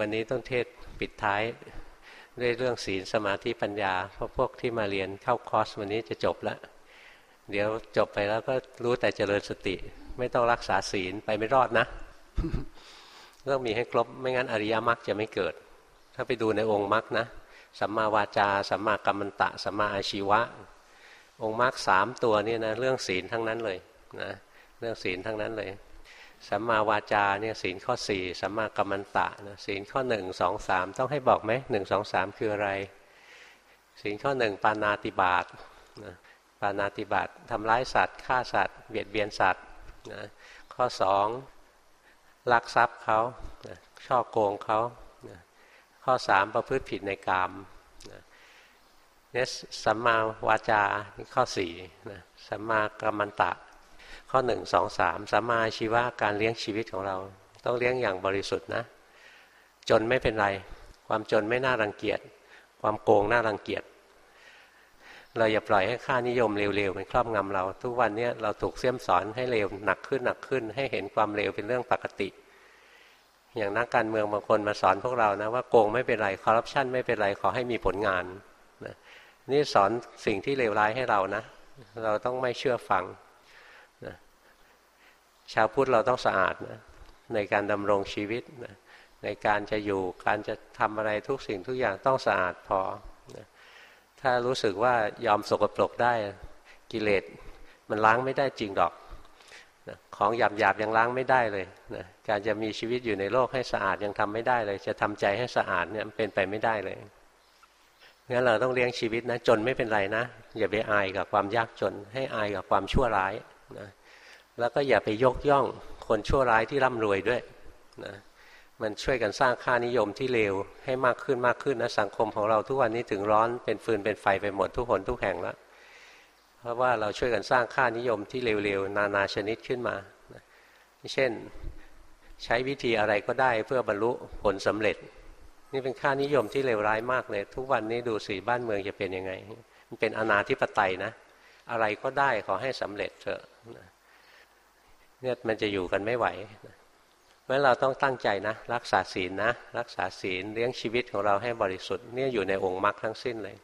วันนี้ต้นเทศปิดท้ายด้วยเรื่องศีลสมาธิปัญญา เพราะพวกที่มาเรียนเข้าคอร์สวันนี้จะจบแล้ว เดี๋ยวจบไปแล้วก็รู้แต่เจริญสติ ไม่ต้องรักษาศีลไปไม่รอดนะต้องมีให้ครบไม่งั้นอริยมรรคจะไม่เกิด ถ้าไปดูในองค์มรรคนะสัมมาวาจาสัมมากัมมันตะสัมมาอาชีวะ องค์มรรคสามตัวนี่นะเรื่องศีลทั้งนั้นเลยนะเรื่องศีลทั้งนั้นเลย สัมมาวาจาเนี่ยศีลข้อสี่สัมมากัมมันตะนะศีลข้อหนึ่งสองสามต้องให้บอกไหมหนึ่งสองสามคืออะไร ศีลข้อหนึ่งปานาติบาตนะปานาติบาตทำร้ายสัตว์ฆ่าสัตว์เบียดเบียนสัตว์นะข้อสองลักทรัพย์เขานะช่อโกงเขานะข้อสามประพฤติผิดในกามนะเนี่ยสัมมาวาจานี่ข้อสี่นะสัมมากัมมันตะ ข้อหนึ่งสองสามสัมมาชีวะการเลี้ยงชีวิตของเรา ต้องเลี้ยงอย่างบริสุทธิ์นะ จนไม่เป็นไร ความจนไม่น่ารังเกียจความโกงน่ารังเกียจเราอย่าปล่อยให้ค่านิยมเร็วๆเป็นครอบงำเรา ทุกวันนี้เราถูกเสี่ยมสอนให้เร็วหนักขึ้นหนักขึ้น ให้เห็นความเร็วเป็นเรื่องปกติ อย่างนักการเมืองบางคนมาสอนพวกเรานะว่าโกงไม่เป็นไรคอร์รัปชันไม่เป็นไรขอให้มีผลงานนะนี่สอนสิ่งที่เลวร้ายให้เรานะ เราต้องไม่เชื่อฟัง ชาวพุทธเราต้องสะอาดนะในการดำรงชีวิตนะในการจะอยู่การจะทำอะไรทุกสิ่งทุกอย่างต้องสะอาดพอนะถ้ารู้สึกว่ายอมสกปรกได้กิเลสมันล้างไม่ได้จริงดอกนะของหยาบหยาบยังล้างไม่ได้เลยนะการจะมีชีวิตอยู่ในโลกให้สะอาดยังทำไม่ได้เลย จะทำใจให้สะอาดเนี่ยเป็นไปไม่ได้เลยงั้นเราต้องเลี้ยงชีวิตนะจนไม่เป็นไรนะ อย่าไปอายกับความยากจน ให้อายกับความชั่วร้ายนะ แล้วก็อย่าไปยกย่องคนชั่วร้ายที่ร่ำรวยด้วยนะมันช่วยกันสร้างค่านิยมที่เลวให้มากขึ้นมากขึ้นนะสังคมของเราทุกวันนี้ถึงร้อนเป็นฟืนเป็นไฟไปหมดทุกคนทุกแห่งแล้วเพราะว่าเราช่วยกันสร้างค่านิยมที่เลวๆนานาชนิดขึ้นมาเช่นใช้วิธีอะไรก็ได้เพื่อบรรลุผลสำเร็จ นี่เป็นค่านิยมที่เลวร้ายมากเลย ทุกวันนี้ดูสีบ้านเมืองจะเป็นยังไง มันเป็นอนาธิปไตยนะ อะไรก็ได้ขอให้สำเร็จเถอะ เนี่ยมันจะอยู่กันไม่ไหวเพราะเราต้องตั้งใจนะ รักษาศีลนะ รักษาศีลเลี้ยงชีวิตของเราให้บริสุทธิ์เนี่ยอยู่ในองค์มรรคทั้งสิ้นเลย